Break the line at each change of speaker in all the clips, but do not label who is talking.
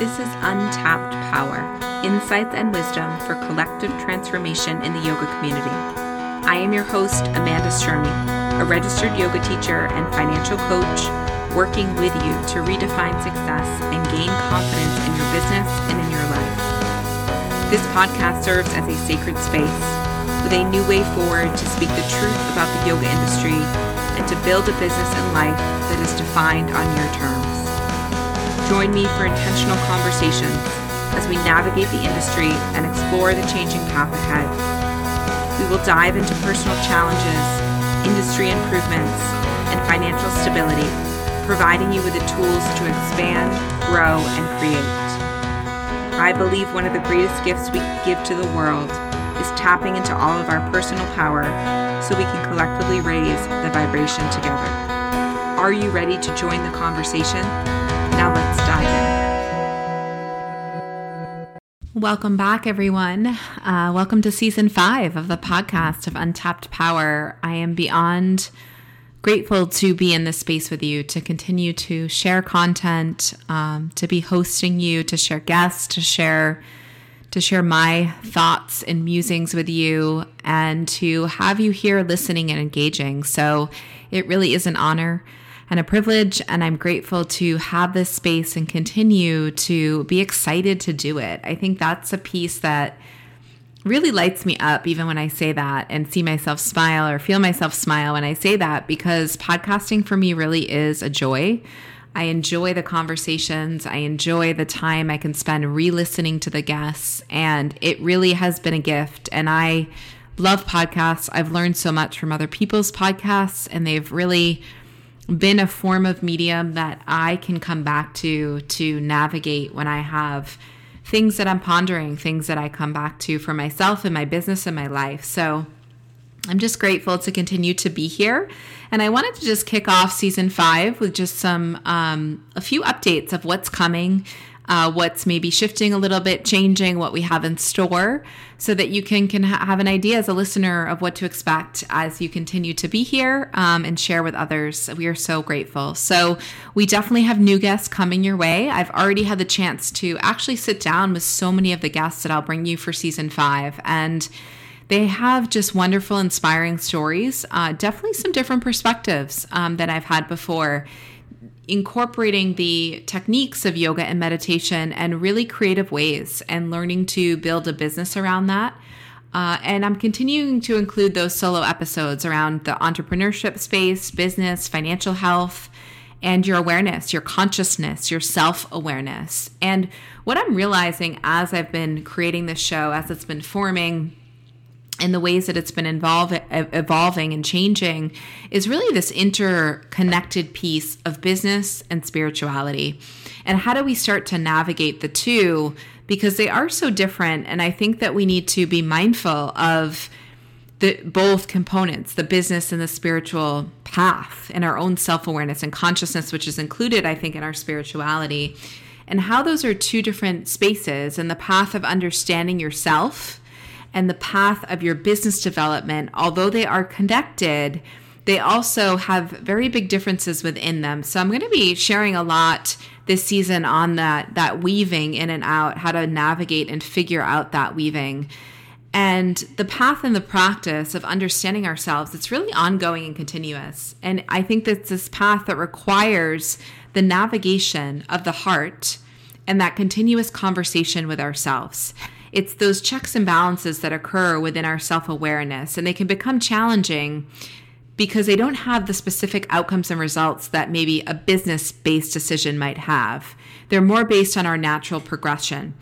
This is Untapped Power Insights and Wisdom for Collective Transformation in the Yoga Community. I am your host, Amanda Shermy, a registered yoga teacher and financial coach, working with you to redefine success and gain confidence in your business and in your life. This podcast serves as a sacred space with a new way forward to speak the truth about the yoga industry and to build a business and life that is defined on your terms. Join me for intentional conversations as we navigate the industry and explore the changing path ahead. We will dive into personal challenges, industry improvements, and financial stability, providing you with the tools to expand, grow, and create. I believe one of the greatest gifts we give to the world is tapping into all of our personal power so we can collectively raise the vibration together. Are you ready to join the conversation? Welcome back, everyone. Uh, welcome to season five of the podcast of Untapped Power. I am beyond grateful to be in this space with you, to continue to share content, um, to be hosting you, to share guests, to share to share my thoughts and musings with you, and to have you here listening and engaging. So it really is an honor and a privilege. And I'm grateful to have this space and continue to be excited to do it. I think that's a piece that really lights me up, even when I say that and see myself smile or feel myself smile when I say that, because podcasting for me really is a joy. I enjoy the conversations. I enjoy the time I can spend re listening to the guests. And it really has been a gift. And I love podcasts. I've learned so much from other people's podcasts, and they've really been a form of medium that I can come back to to navigate when I have things that I'm pondering, things that I come back to for myself and my business and my life. So I'm just grateful to continue to be here. And I wanted to just kick off season five with just some, um, a few updates of what's coming uh, what's maybe shifting a little bit, changing what we have in store, so that you can can ha- have an idea as a listener of what to expect as you continue to be here um, and share with others. We are so grateful. So we definitely have new guests coming your way. I've already had the chance to actually sit down with so many of the guests that I'll bring you for season five, and they have just wonderful, inspiring stories. Uh, definitely some different perspectives um, that I've had before incorporating the techniques of yoga and meditation and really creative ways and learning to build a business around that. Uh, and I'm continuing to include those solo episodes around the entrepreneurship space, business, financial health, and your awareness, your consciousness, your self awareness. And what I'm realizing as I've been creating this show, as it's been forming, and the ways that it's been involve, evolving and changing is really this interconnected piece of business and spirituality. And how do we start to navigate the two? Because they are so different. And I think that we need to be mindful of the both components, the business and the spiritual path, and our own self awareness and consciousness, which is included, I think, in our spirituality, and how those are two different spaces. And the path of understanding yourself and the path of your business development, although they are connected, they also have very big differences within them. So I'm going to be sharing a lot this season on that that weaving in and out, how to navigate and figure out that weaving. And the path and the practice of understanding ourselves, it's really ongoing and continuous. And I think that this path that requires the navigation of the heart and that continuous conversation with ourselves it's those checks and balances that occur within our self awareness, and they can become challenging because they don't have the specific outcomes and results that maybe a business based decision might have. They're more based on our natural progression.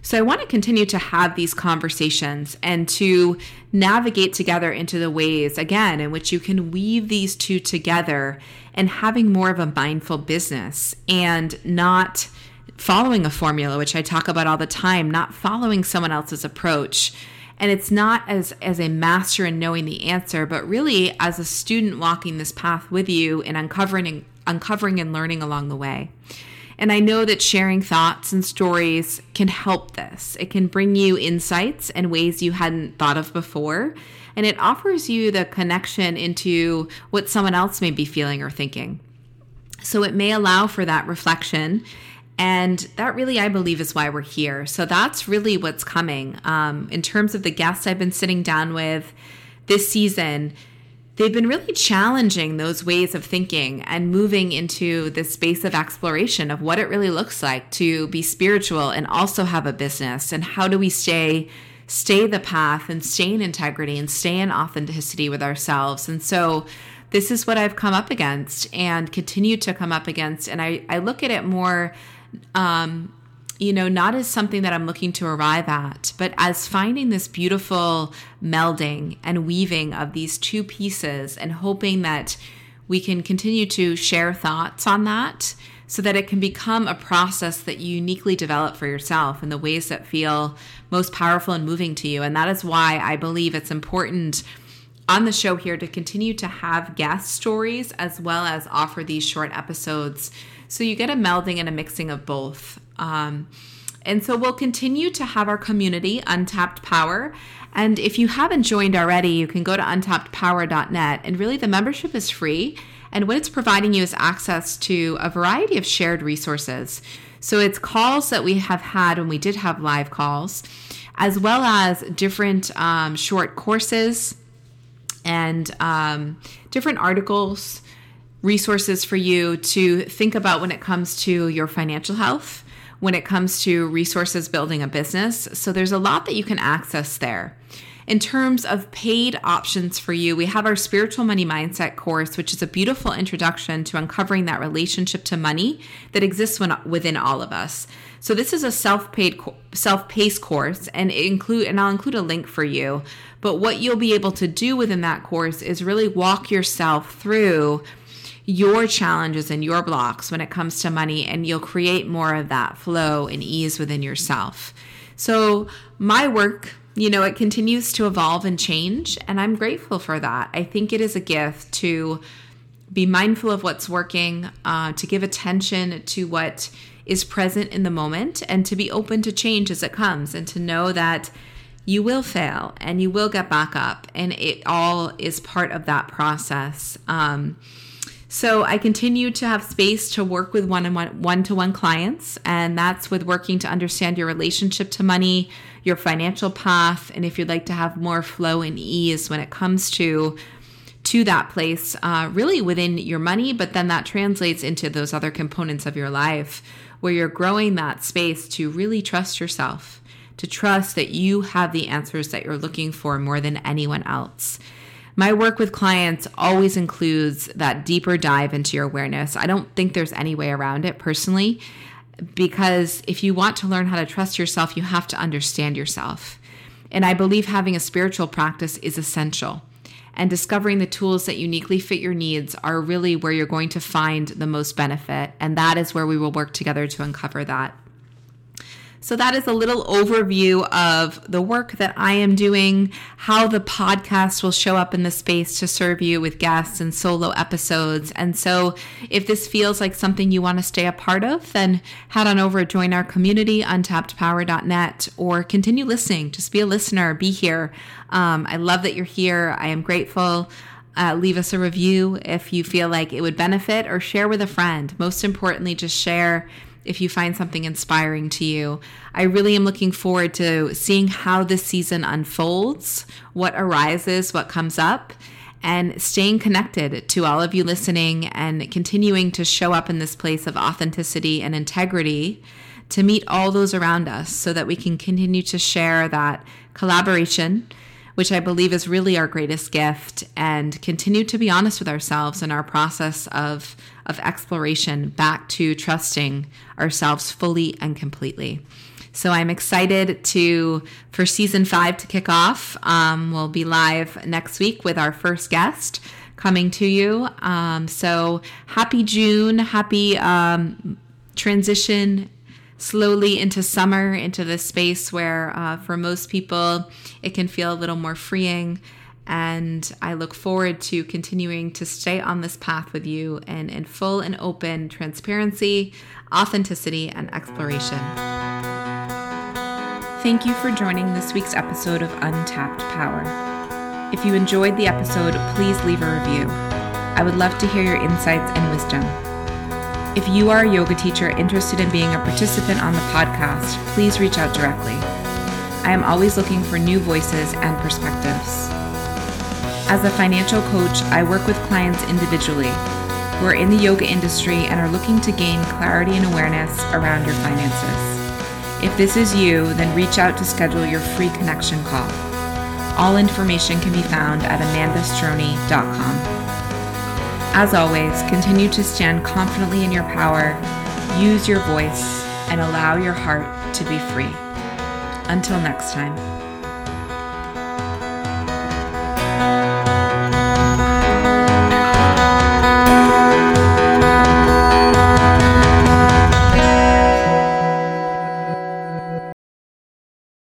So I want to continue to have these conversations and to navigate together into the ways, again, in which you can weave these two together and having more of a mindful business and not following a formula, which I talk about all the time, not following someone else's approach. And it's not as as a master in knowing the answer, but really as a student walking this path with you and uncovering and uncovering and learning along the way. And I know that sharing thoughts and stories can help this. It can bring you insights and ways you hadn't thought of before. And it offers you the connection into what someone else may be feeling or thinking. So it may allow for that reflection And that really, I believe, is why we're here. So that's really what's coming. Um, in terms of the guests I've been sitting down with this season, they've been really challenging those ways of thinking and moving into this space of exploration of what it really looks like to be spiritual and also have a business and how do we stay stay the path and stay in integrity and stay in authenticity with ourselves and so this is what I've come up against and continue to come up against and I, I look at it more um, you know, not as something that I'm looking to arrive at, but as finding this beautiful melding and weaving of these two pieces and hoping that we can continue to share thoughts on that so that it can become a process that you uniquely develop for yourself in the ways that feel most powerful and moving to you. And that is why I believe it's important on the show here to continue to have guest stories as well as offer these short episodes so you get a melding and a mixing of both. Um, and so we'll continue to have our community, Untapped Power. And if you haven't joined already, you can go to untappedpower.net. And really, the membership is free. And what it's providing you is access to a variety of shared resources. So it's calls that we have had when we did have live calls, as well as different um, short courses and um, different articles, resources for you to think about when it comes to your financial health when it comes to resources building a business. So there's a lot that you can access there. In terms of paid options for you, we have our spiritual money mindset course, which is a beautiful introduction to uncovering that relationship to money that exists when, within all of us. So this is a self-paid self-paced course and include and I'll include a link for you. But what you'll be able to do within that course is really walk yourself through your challenges and your blocks when it comes to money, and you'll create more of that flow and ease within yourself. So, my work, you know, it continues to evolve and change, and I'm grateful for that. I think it is a gift to be mindful of what's working, uh, to give attention to what is present in the moment, and to be open to change as it comes, and to know that you will fail and you will get back up, and it all is part of that process. Um, so I continue to have space to work with one on one one to one clients, and that's with working to understand your relationship to money, your financial path, and if you'd like to have more flow and ease when it comes to to that place, uh, really within your money, but then that translates into those other components of your life where you're growing that space to really trust yourself, to trust that you have the answers that you're looking for more than anyone else. My work with clients always includes that deeper dive into your awareness. I don't think there's any way around it personally, because if you want to learn how to trust yourself, you have to understand yourself. And I believe having a spiritual practice is essential. And discovering the tools that uniquely fit your needs are really where you're going to find the most benefit. And that is where we will work together to uncover that. So, that is a little overview of the work that I am doing, how the podcast will show up in the space to serve you with guests and solo episodes. And so, if this feels like something you want to stay a part of, then head on over, join our community, untappedpower.net, or continue listening. Just be a listener, be here. Um, I love that you're here. I am grateful. Uh, leave us a review if you feel like it would benefit, or share with a friend. Most importantly, just share if you find something inspiring to you. I really am looking forward to seeing how this season unfolds, what arises, what comes up, and staying connected to all of you listening and continuing to show up in this place of authenticity and integrity to meet all those around us so that we can continue to share that collaboration which I believe is really our greatest gift, and continue to be honest with ourselves in our process of, of exploration back to trusting ourselves fully and completely. So I'm excited to for season five to kick off. Um, we'll be live next week with our first guest coming to you. Um, so happy June, happy um, transition slowly into summer, into the space where uh, for most people it can feel a little more freeing. And I look forward to continuing to stay on this path with you and in full and open transparency, authenticity, and exploration. Thank you for joining this week's episode of Untapped Power. If you enjoyed the episode, please leave a review. I would love to hear your insights and wisdom. If you are a yoga teacher interested in being a participant on the podcast, please reach out directly. I am always looking for new voices and perspectives. As a financial coach, I work with clients individually who are in the yoga industry and are looking to gain clarity and awareness around your finances. If this is you, then reach out to schedule your free connection call. All information can be found at amandastroni.com. As always, continue to stand confidently in your power, use your voice, and allow your heart to be free. Until next time.